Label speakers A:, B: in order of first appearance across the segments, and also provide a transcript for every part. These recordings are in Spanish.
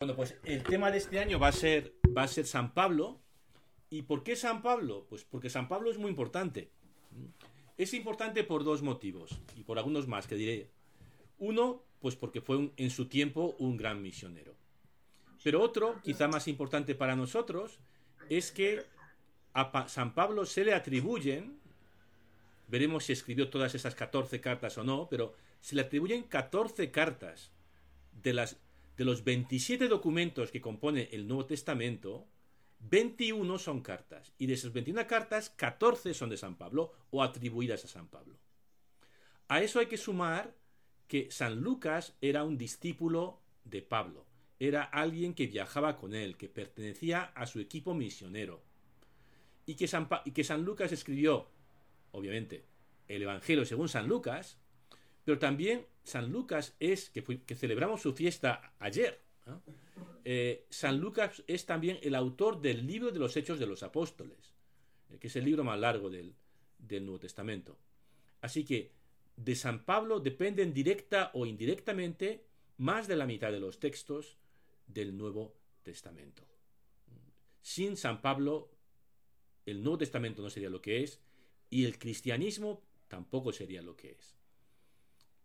A: Bueno, pues el tema de este año va a ser, va a ser San Pablo. ¿Y por qué San Pablo? Pues porque San Pablo es muy importante. Es importante por dos motivos y por algunos más que diré. Uno, pues porque fue en su tiempo un gran misionero. Pero otro, quizá más importante para nosotros, es que a San Pablo se le atribuyen, veremos si escribió todas esas 14 cartas o no, pero se le atribuyen 14 cartas de las de los 27 documentos que compone el Nuevo Testamento, 21 son cartas. Y de esas 21 cartas, 14 son de San Pablo o atribuidas a San Pablo. A eso hay que sumar que San Lucas era un discípulo de Pablo. Era alguien que viajaba con él, que pertenecía a su equipo misionero. Y que San, y que San Lucas escribió, obviamente, el Evangelio según San Lucas, pero también San Lucas es, que, celebramos su fiesta ayer, eh, San Lucas es también el autor del libro de los Hechos de los Apóstoles, eh, que es el libro más largo del Nuevo Testamento. Así que de San Pablo dependen directa o indirectamente más de la mitad de los textos del Nuevo Testamento. Sin San Pablo, el Nuevo Testamento no sería lo que es y el cristianismo tampoco sería lo que es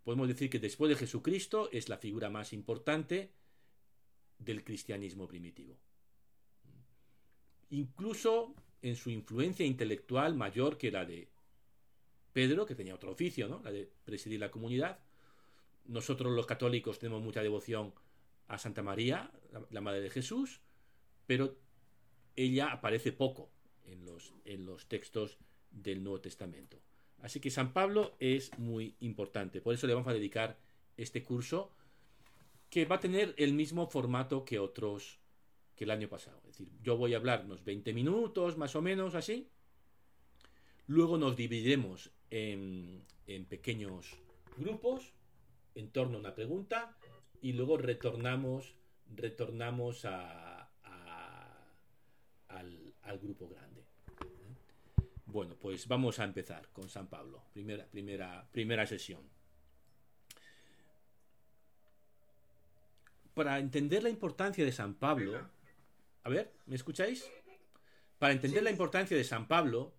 A: podemos decir que después de Jesucristo es la figura más importante del cristianismo primitivo. Incluso en su influencia intelectual mayor que la de Pedro, que tenía otro oficio, ¿no? la de presidir la comunidad. Nosotros los católicos tenemos mucha devoción a Santa María, la, Madre de Jesús, pero ella aparece poco en los, en los textos del Nuevo Testamento. Así que San Pablo es muy importante. Por eso le vamos a dedicar este curso que va a tener el mismo formato que otros que el año pasado. Es decir, yo voy a hablar unos 20 minutos, más o menos así. Luego nos dividiremos en, pequeños grupos en torno a una pregunta y luego retornamos, retornamos a, al grupo grande. Bueno, pues vamos a empezar con San Pablo, primera, primera, primera sesión. Para entender la importancia de San Pablo, a ver, ¿me escucháis? Para entender la importancia de San Pablo,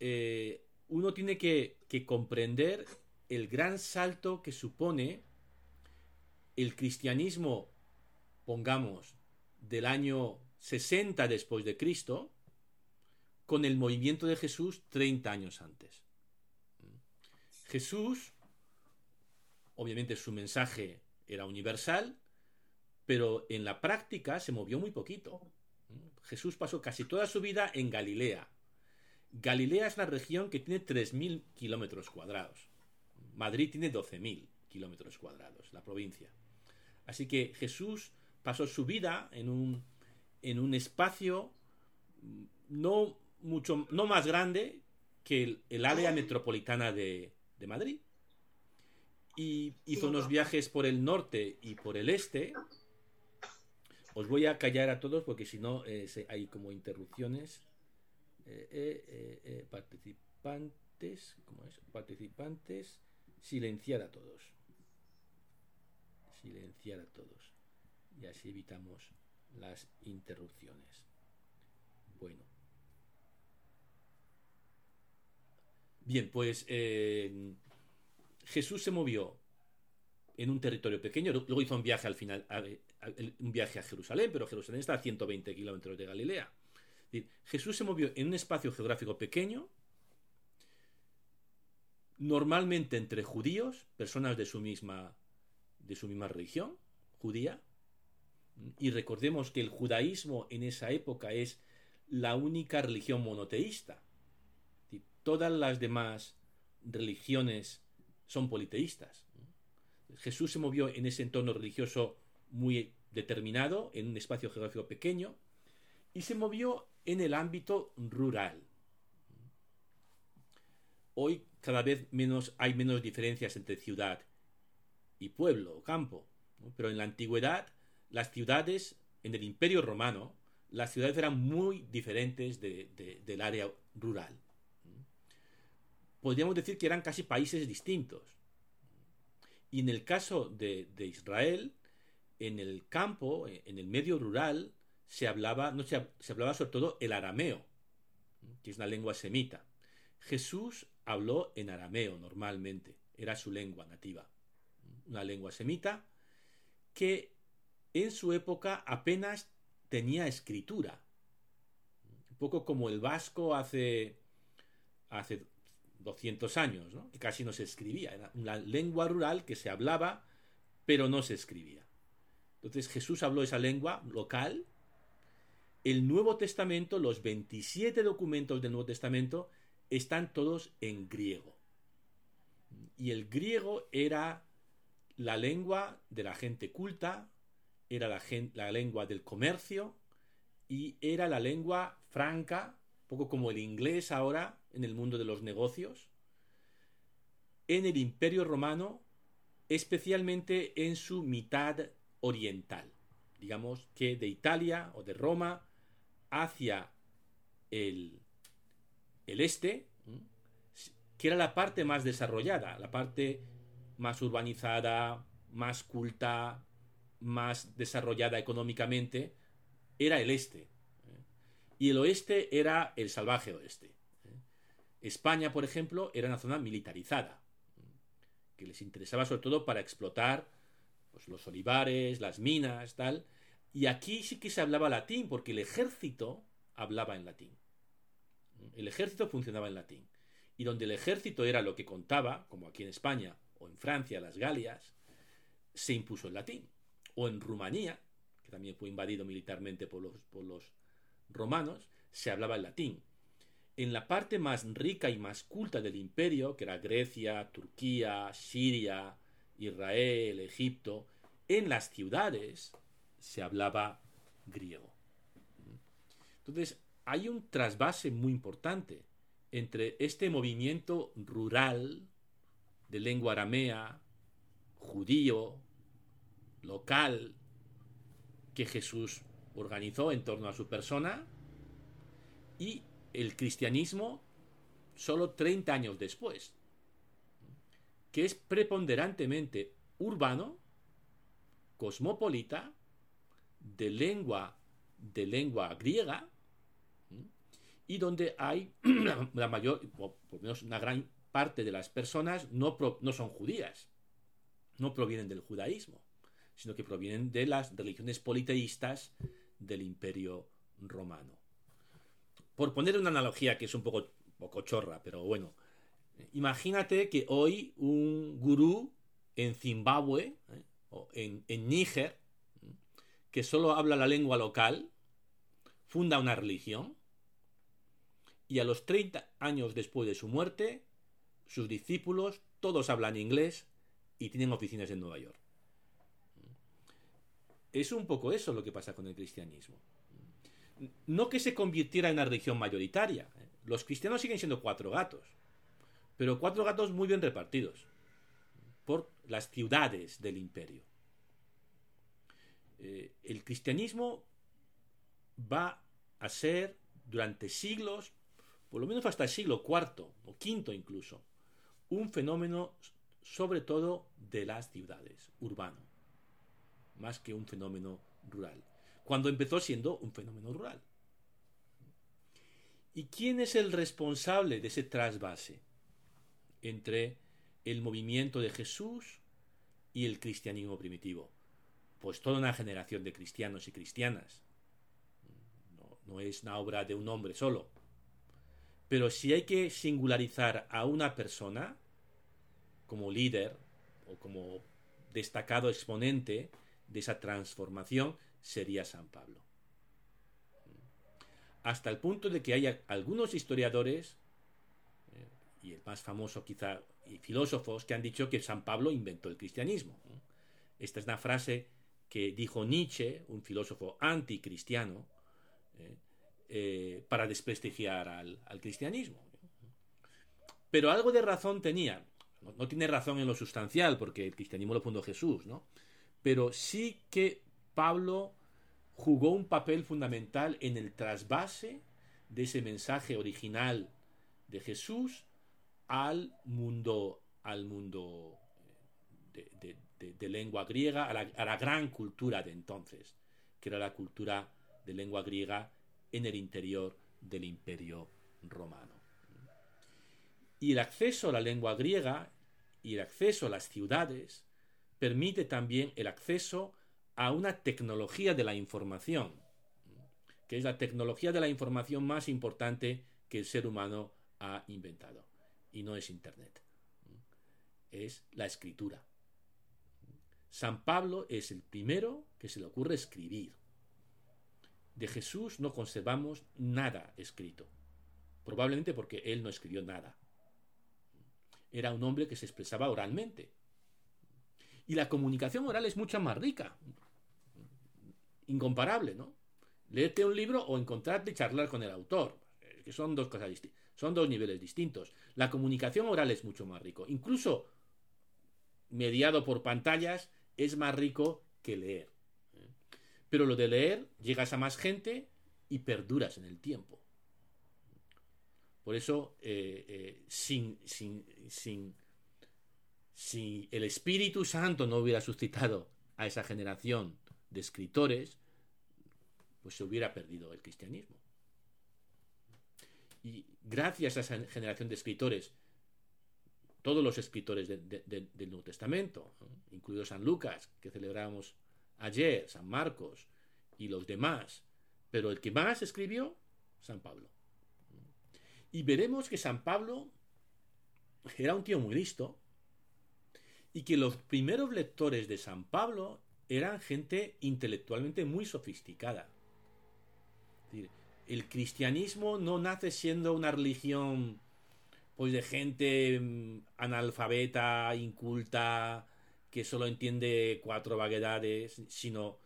A: eh, uno tiene que, que comprender el gran salto que supone el cristianismo, pongamos, del año 60 después de Cristo, con el movimiento de Jesús 30 años antes. Jesús, obviamente su mensaje era universal, pero en la práctica se movió muy poquito. Jesús pasó casi toda su vida en Galilea. Galilea es la región que tiene 3.000 kilómetros cuadrados. Madrid tiene 12.000 kilómetros cuadrados, la provincia. Así que Jesús pasó su vida en un, en un espacio no mucho, no más grande que el, área metropolitana de, Madrid. Y hizo unos viajes por el norte y por el este. Os voy a callar a todos porque si no eh, hay como interrupciones. Eh, eh, participantes, ¿cómo es? Participantes, silenciar a todos. Silenciar a todos. Y así evitamos las interrupciones. Bueno. Bien, pues eh, Jesús se movió en un territorio pequeño, luego hizo un viaje al final, un viaje a Jerusalén, pero Jerusalén está a 120 kilómetros de Galilea. Jesús se movió en un espacio geográfico pequeño, normalmente entre judíos, personas de su misma, de su misma religión, judía, y recordemos que el judaísmo en esa época es la única religión monoteísta todas las demás religiones son politeístas. Jesús se movió en ese entorno religioso muy determinado, en un espacio geográfico pequeño, y se movió en el ámbito rural. Hoy cada vez menos hay menos diferencias entre ciudad y pueblo o campo, pero en la antigüedad las ciudades, en el imperio romano, las ciudades eran muy diferentes del área rural podríamos decir que eran casi países distintos. Y en el caso de, Israel, en el campo, en el medio rural, se hablaba, no, se, se hablaba sobre todo el arameo, que es una lengua semita. Jesús habló en arameo normalmente, era su lengua nativa, una lengua semita que en su época apenas tenía escritura, un poco como el vasco hace, hace 200 años, ¿no? que casi no se escribía, era una lengua rural que se hablaba, pero no se escribía. Entonces Jesús habló esa lengua local. El Nuevo Testamento, los 27 documentos del Nuevo Testamento, están todos en griego. Y el griego era la lengua de la gente culta, era la, la lengua del comercio y era la lengua franca, poco como el inglés ahora en el mundo de los negocios. En el Imperio Romano, especialmente en su mitad oriental, digamos que de Italia o de Roma hacia el el este, que era la parte más desarrollada, la parte más urbanizada, más culta, más desarrollada económicamente, era el este. ¿eh? Y el oeste era el salvaje oeste. España, por ejemplo, era una zona militarizada, que les interesaba sobre todo para explotar pues, los olivares, las minas, tal. Y aquí sí que se hablaba latín, porque el ejército hablaba en latín. El ejército funcionaba en latín. Y donde el ejército era lo que contaba, como aquí en España o en Francia, las Galias, se impuso el latín. O en Rumanía, que también fue invadido militarmente por los, por los romanos, se hablaba el latín. En la parte más rica y más culta del imperio, que era Grecia, Turquía, Siria, Israel, Egipto, en las ciudades se hablaba griego. Entonces, hay un trasvase muy importante entre este movimiento rural de lengua aramea, judío, local, que Jesús organizó en torno a su persona, y el cristianismo solo 30 años después, que es preponderantemente urbano, cosmopolita, de lengua, de lengua griega, y donde hay la mayor, por lo menos una gran parte de las personas no, no son judías, no provienen del judaísmo, sino que provienen de las religiones politeístas del imperio romano. Por poner una analogía que es un poco, chorra, pero bueno, imagínate que hoy un gurú en Zimbabue ¿eh? o en, en Níger, que solo habla la lengua local, funda una religión y a los 30 años después de su muerte, sus discípulos todos hablan inglés y tienen oficinas en Nueva York. Es un poco eso lo que pasa con el cristianismo. No que se convirtiera en una religión mayoritaria. Los cristianos siguen siendo cuatro gatos, pero cuatro gatos muy bien repartidos por las ciudades del imperio. Eh, el cristianismo va a ser durante siglos por lo menos hasta el siglo IV o V incluso, un fenómeno sobre todo de las ciudades, urbano, más que un fenómeno rural, cuando empezó siendo un fenómeno rural. ¿Y quién es el responsable de ese trasvase entre el movimiento de Jesús y el cristianismo primitivo? Pues toda una generación de cristianos y cristianas. No, es una obra de un hombre solo, pero si hay que singularizar a una persona como líder o como destacado exponente de esa transformación, sería San Pablo. Hasta el punto de que hay algunos historiadores, eh, y el más famoso quizá, y filósofos, que han dicho que San Pablo inventó el cristianismo. Esta es una frase que dijo Nietzsche, un filósofo anticristiano, eh, eh, para desprestigiar al, cristianismo. Pero algo de razón tenía. No, tiene razón en lo sustancial, porque el cristianismo lo fundó Jesús, ¿no? Pero sí que Pablo jugó un papel fundamental en el trasvase de ese mensaje original de Jesús al mundo, al mundo de, lengua griega a la, gran cultura de entonces, que era la cultura de lengua griega en el interior del imperio romano. Y el acceso a la lengua griega y el acceso a las ciudades permite también el acceso a una tecnología de la información, que es la tecnología de la información más importante que el ser humano ha inventado. Y no es Internet, es la escritura. San Pablo es el primero que se le ocurre escribir. De Jesús no conservamos nada escrito, probablemente porque él no escribió nada. Era un hombre que se expresaba oralmente. Y la comunicación oral es mucho más rica, incomparable, ¿no? Léete un libro o encontrarte y charlar con el autor, que son dos cosas distintas, son dos niveles distintos. La comunicación oral es mucho más rico, incluso mediado por pantallas es más rico que leer. ¿eh? Pero lo de leer, llegas a más gente y perduras en el tiempo. Por eso, eh, eh, sin, sin, sin, si el Espíritu Santo no hubiera suscitado a esa generación de escritores, pues se hubiera perdido el cristianismo. Y gracias a esa generación de escritores todos los escritores del Nuevo Testamento, incluido San Lucas, que celebramos ayer, San Marcos y los demás, pero el que más escribió, San Pablo. Y veremos que San Pablo era un tío muy listo y que los primeros lectores de San Pablo eran gente intelectualmente muy sofisticada. el cristianismo no nace siendo una religión pues de gente mm, analfabeta, inculta, que solo entiende cuatro vaguedades, sino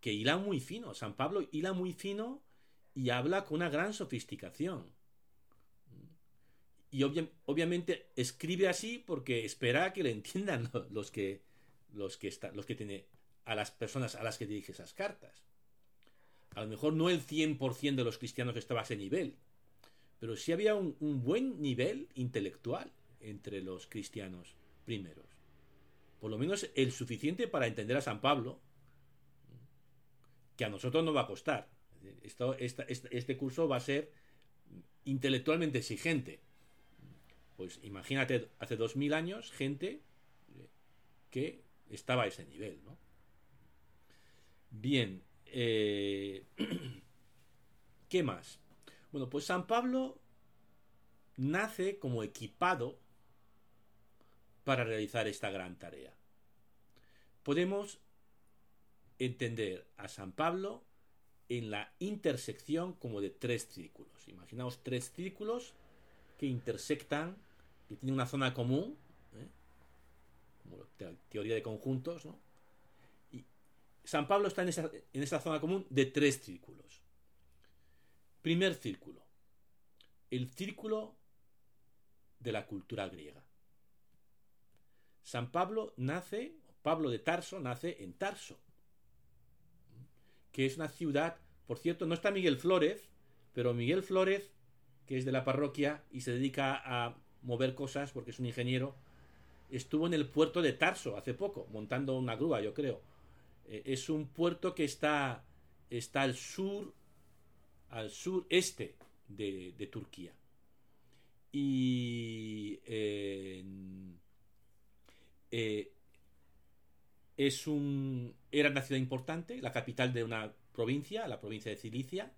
A: que hila muy fino. San Pablo hila muy fino y habla con una gran sofisticación. Y obviamente escribe así porque espera que le entiendan los que, los que, los que tiene a las personas a las que dirige esas cartas. A lo mejor no el 100% de los cristianos estaba a ese nivel, pero sí había un, buen nivel intelectual entre los cristianos primeros. Por lo menos el suficiente para entender a San Pablo, que a nosotros no va a costar. Esto, este curso va a ser intelectualmente exigente. Pues imagínate, hace dos mil años, gente que estaba a ese nivel, ¿no? Bien, eh, ¿qué más? Bueno, pues San Pablo nace como equipado para realizar esta gran tarea. Podemos entender a San Pablo en la intersección como de tres círculos. Imaginaos tres círculos que intersectan, que tienen una zona común, ¿eh? como la teoría de conjuntos, ¿no? San Pablo está en esa, en esa zona común de tres círculos. Primer círculo. El círculo de la cultura griega. San Pablo nace, Pablo de Tarso nace en Tarso, que es una ciudad, por cierto, no está Miguel Flores, pero Miguel Flores, que es de la parroquia y se dedica a mover cosas porque es un ingeniero, estuvo en el puerto de Tarso hace poco, montando una grúa, yo creo. Eh, es un puerto que está, está al sur al sureste de, Turquía. Y eh, es un, era una ciudad importante, la capital de una provincia, la provincia de Cilicia.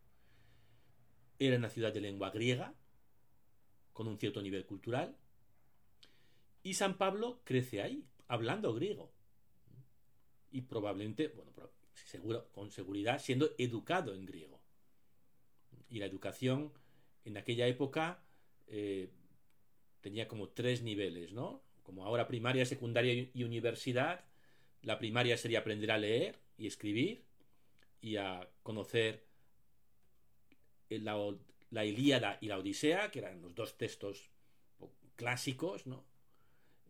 A: Era una ciudad de lengua griega, con un cierto nivel cultural. Y San Pablo crece ahí, hablando griego. Y probablemente, bueno, seguro, con seguridad, siendo educado en griego y la educación en aquella época eh, tenía como tres niveles, ¿no? Como ahora primaria, secundaria y universidad. La primaria sería aprender a leer y escribir y a conocer la, la Ilíada y la Odisea, que eran los dos textos clásicos, ¿no?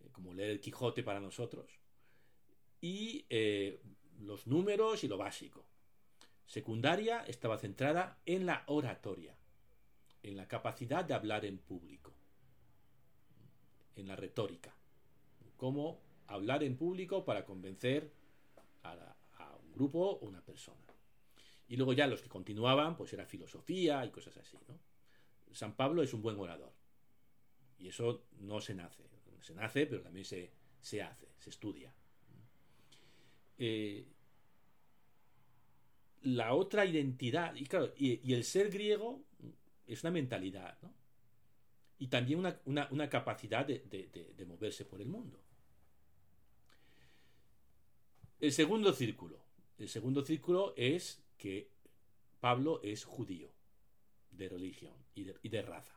A: Eh, como leer el Quijote para nosotros. Y eh, los números y lo básico secundaria estaba centrada en la oratoria, en la capacidad de hablar en público, en la retórica, cómo hablar en público para convencer a, un grupo o una persona. Y luego ya los que continuaban, pues era filosofía y cosas así. San Pablo es un buen orador. Y eso no se nace. Se nace, pero también se, se hace, se estudia. Eh, la otra identidad, y claro, y, el ser griego es una mentalidad. Y también una, capacidad de, de, moverse por el mundo. El segundo círculo. El segundo círculo es que Pablo es judío, de religión y de, raza.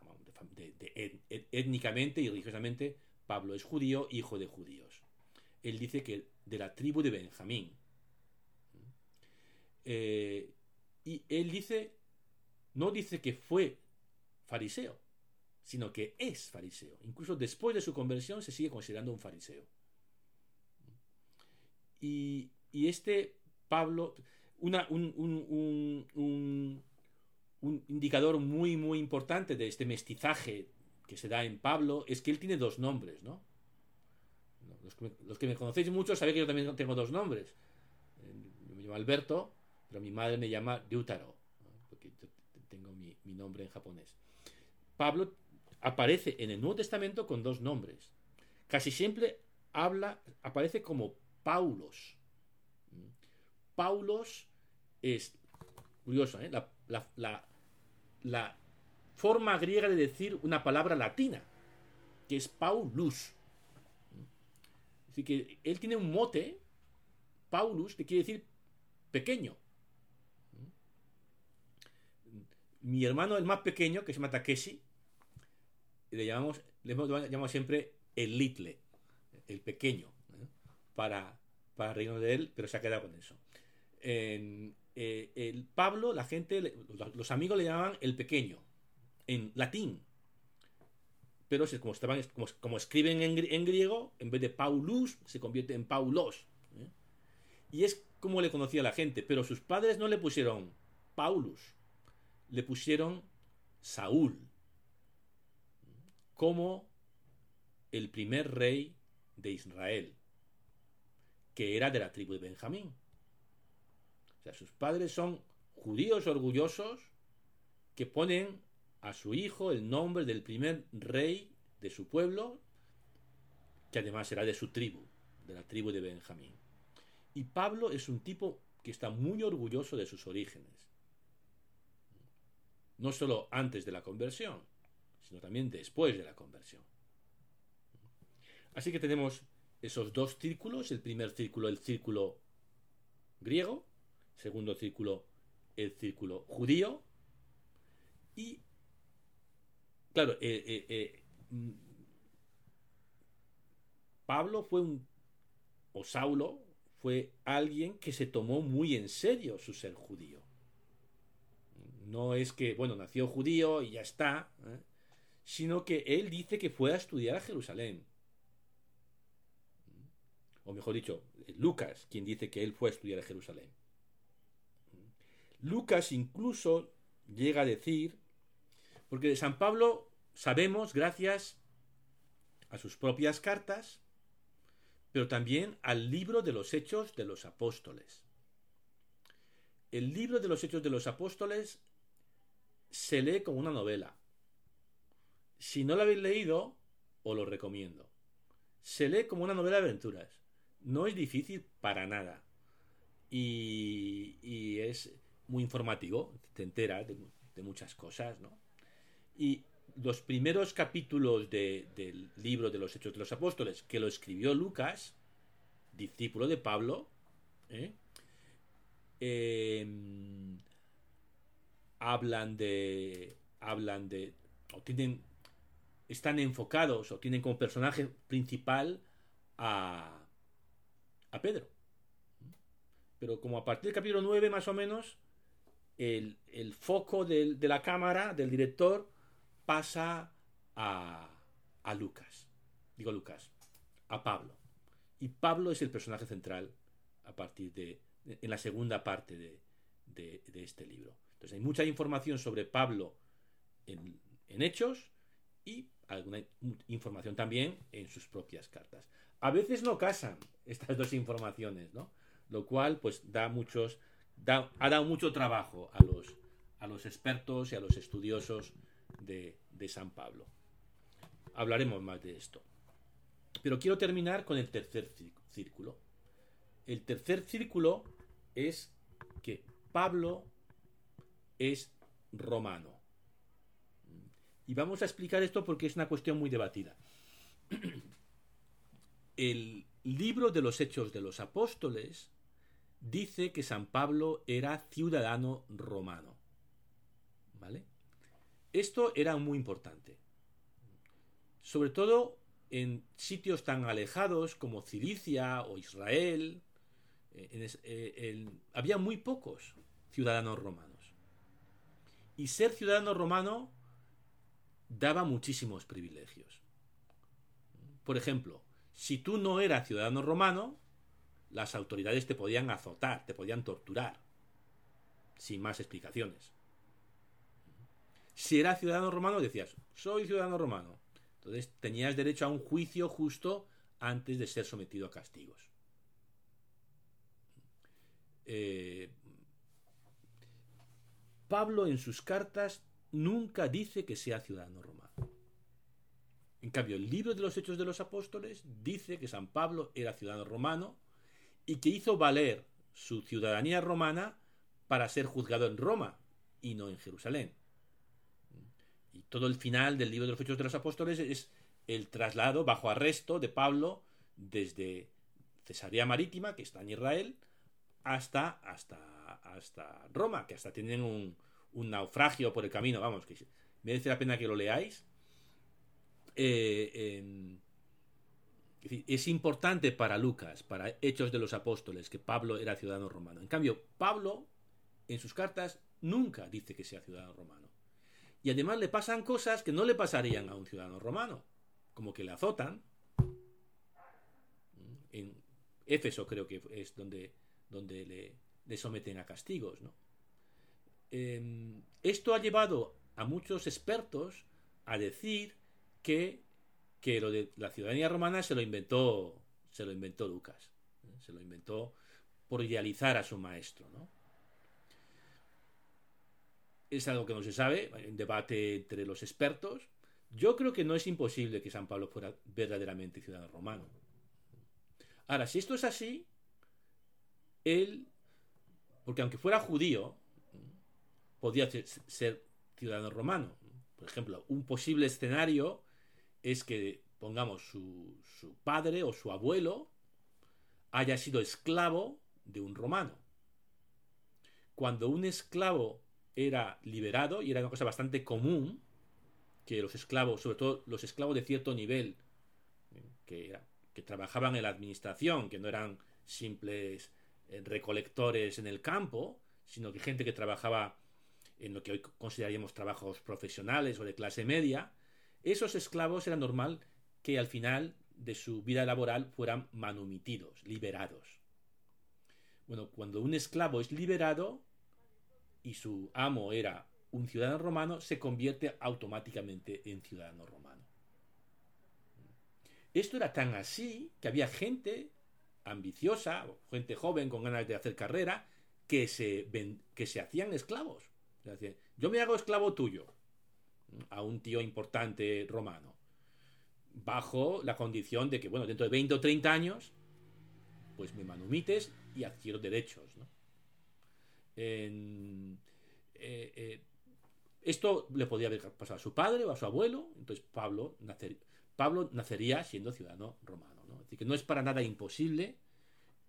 A: étnicamente y religiosamente, Pablo es judío, hijo de judíos. Él dice que de la tribu de Benjamín. Eh, y él dice, no dice que fue fariseo, sino que es fariseo. Incluso después de su conversión se sigue considerando un fariseo. Y, este Pablo, una, un, un, un, indicador muy, muy importante de este mestizaje que se da en Pablo es que él tiene dos nombres, ¿no? Los que me, conocéis mucho sabéis que yo también tengo dos nombres. Yo me llamo Alberto, pero mi madre me llama Ryutaro, porque tengo mi, nombre en japonés. Pablo aparece en el Nuevo Testamento con dos nombres. Casi siempre habla, aparece como Paulos. Paulos es curioso, ¿eh? la, forma griega de decir una palabra latina, que es Paulus. Así que él tiene un mote, Paulus, que quiere decir pequeño. Mi hermano, el más pequeño, que se llama Takeshi, le llamamos, le llamamos siempre el little, el pequeño, ¿eh? para, para reírnos de él, pero se ha quedado con eso. Eh, el Pablo, la gente, los amigos le llamaban el pequeño, en latín pero como, estaban, como, escriben en, griego, en vez de Paulus, se convierte en Paulos. ¿eh? Y es como le conocía la gente, pero sus padres no le pusieron Paulus, le pusieron Saúl, como el primer rey de Israel, que era de la tribu de Benjamín. O sea, sus padres son judíos orgullosos que ponen a su hijo el nombre del primer rey de su pueblo, que además era de su tribu, de la tribu de Benjamín. Y Pablo es un tipo que está muy orgulloso de sus orígenes. No solo antes de la conversión, sino también después de la conversión. Así que tenemos esos dos círculos, el primer círculo, el círculo griego, segundo círculo, el círculo judío, y Claro, eh, eh, eh, mm, Pablo fue un, o Saulo fue alguien que se tomó muy en serio su ser judío. No es que, bueno, nació judío y ya está, sino que él dice que fue a estudiar a Jerusalén. O mejor dicho, Lucas, quien dice que él fue a estudiar a Jerusalén. Lucas incluso llega a decir porque de San Pablo sabemos, gracias a sus propias cartas, pero también al libro de los Hechos de los Apóstoles. El libro de los Hechos de los Apóstoles se lee como una novela. Si no lo habéis leído, os lo recomiendo. Se lee como una novela de aventuras. No es difícil para nada. Y, es muy informativo. Te enteras de, de muchas cosas, ¿no? Y los primeros capítulos del libro de los Hechos de los Apóstoles, que lo escribió Lucas, discípulo de Pablo, ¿eh? em, hablan de. hablan de. o tienen. están enfocados o tienen como personaje principal a. a Pedro. Pero como a partir del capítulo 9, más o menos, el, foco de la cámara, del director, pasa a, a Lucas. Digo Lucas, a Pablo. Y Pablo es el personaje central a partir de, en la segunda parte de, de, este libro. Entonces hay mucha información sobre Pablo en, en, Hechos y alguna información también en sus propias cartas. A veces no casan estas dos informaciones, ¿no? Lo cual, pues, da muchos, ha dado mucho trabajo a los, a los expertos y a los estudiosos de, San Pablo. Hablaremos más de esto. Pero quiero terminar con el tercer círculo. El tercer círculo es que Pablo es romano. Y vamos a explicar esto porque es una cuestión muy debatida. El libro de los Hechos de los Apóstoles dice que San Pablo era ciudadano romano. ¿Vale? Esto era muy importante. Sobre todo en sitios tan alejados como Cilicia o Israel, eh, eh, había muy pocos ciudadanos romanos. Y ser ciudadano romano daba muchísimos privilegios. Por ejemplo, si tú no eras ciudadano romano, las autoridades te podían azotar, te podían torturar, sin más explicaciones. Si eras ciudadano romano, decías, soy ciudadano romano. Entonces tenías derecho a un juicio justo antes de ser sometido a castigos. Eh, Pablo en sus cartas nunca dice que sea ciudadano romano. En cambio, el libro de los Hechos de los Apóstoles dice que San Pablo era ciudadano romano y que hizo valer su ciudadanía romana para ser juzgado en Roma y no en Jerusalén. Y todo el final del libro de los Hechos de los Apóstoles es el traslado bajo arresto de Pablo desde Cesarea Marítima, que está en Israel, hasta, hasta, hasta Roma, que hasta tienen un, naufragio por el camino, vamos, que merece la pena que lo leáis. Eh, es importante para Lucas, para Hechos de los Apóstoles, que Pablo era ciudadano romano. En cambio, Pablo, en sus cartas, nunca dice que sea ciudadano romano. Y además le pasan cosas que no le pasarían a un ciudadano romano, como que le azotan. En Éfeso creo que es donde, donde le, someten a castigos, ¿no? Em, esto ha llevado a muchos expertos a decir que, que lo de la ciudadanía romana se lo inventó, se lo inventó Lucas. ¿eh? Se lo inventó por idealizar a su maestro. Es algo que no se sabe, hay un debate entre los expertos. Yo creo que no es imposible que San Pablo fuera verdaderamente ciudadano romano. Ahora, si esto es así, él, porque aunque fuera judío, podía ser ciudadano romano. Por ejemplo, un posible escenario es que, pongamos, su, su padre o su abuelo haya sido esclavo de un romano. Cuando un esclavo era liberado, y era una cosa bastante común, que los esclavos, sobre todo los esclavos de cierto nivel, que, que trabajaban en la administración, que no eran simples eh, recolectores en el campo, sino que gente que trabajaba en lo que hoy consideraríamos trabajos profesionales o de clase media, esos esclavos era normal que al final de su vida laboral fueran manumitidos, liberados. Bueno, cuando un esclavo es liberado y su amo era un ciudadano romano, se convierte automáticamente en ciudadano romano. Esto era tan así que había gente ambiciosa, gente joven con ganas de hacer carrera, que se, que se hacían esclavos yo me hago esclavo tuyo a un tío importante romano, bajo la condición de que, bueno, dentro de 20 o 30 años, pues me manumites y adquiero derechos. Eh, eh, esto le podía haber pasado a su padre o a su abuelo, entonces Pablo, nacería siendo ciudadano romano. ¿no? Es decir, que no es para nada imposible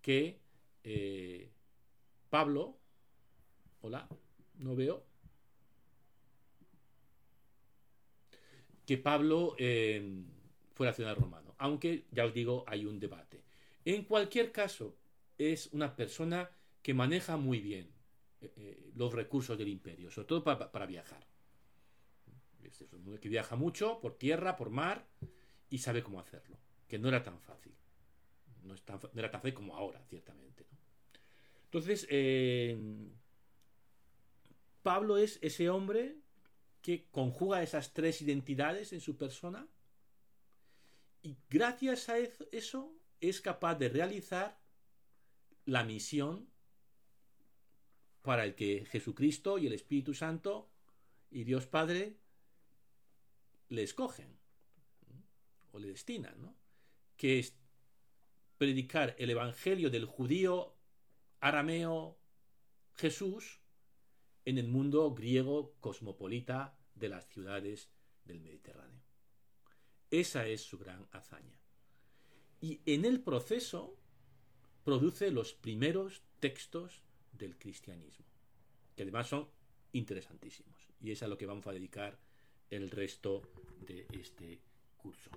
A: que eh, Pablo, hola, no veo. Que Pablo fuera ciudadano romano. Aunque, ya os digo, hay un debate. En cualquier caso, es una persona que maneja muy bien eh, eh, los recursos del imperio, sobre todo para, viajar. Es un que viaja mucho por tierra, por mar, y sabe cómo hacerlo. Que no era tan fácil. No, era tan fácil como ahora, ciertamente. Entonces, Pablo es ese hombre que conjuga esas tres identidades en su persona y gracias a eso es capaz de realizar la misión para el que Jesucristo y el Espíritu Santo y Dios Padre le escogen o le destinan, ¿no? que es predicar el Evangelio del judío arameo Jesús en el mundo griego cosmopolita de las ciudades del Mediterráneo. Esa es su gran hazaña. Y en el proceso produce los primeros textos del cristianismo, que además son interesantísimos. Y es a lo que vamos a dedicar el resto de este curso.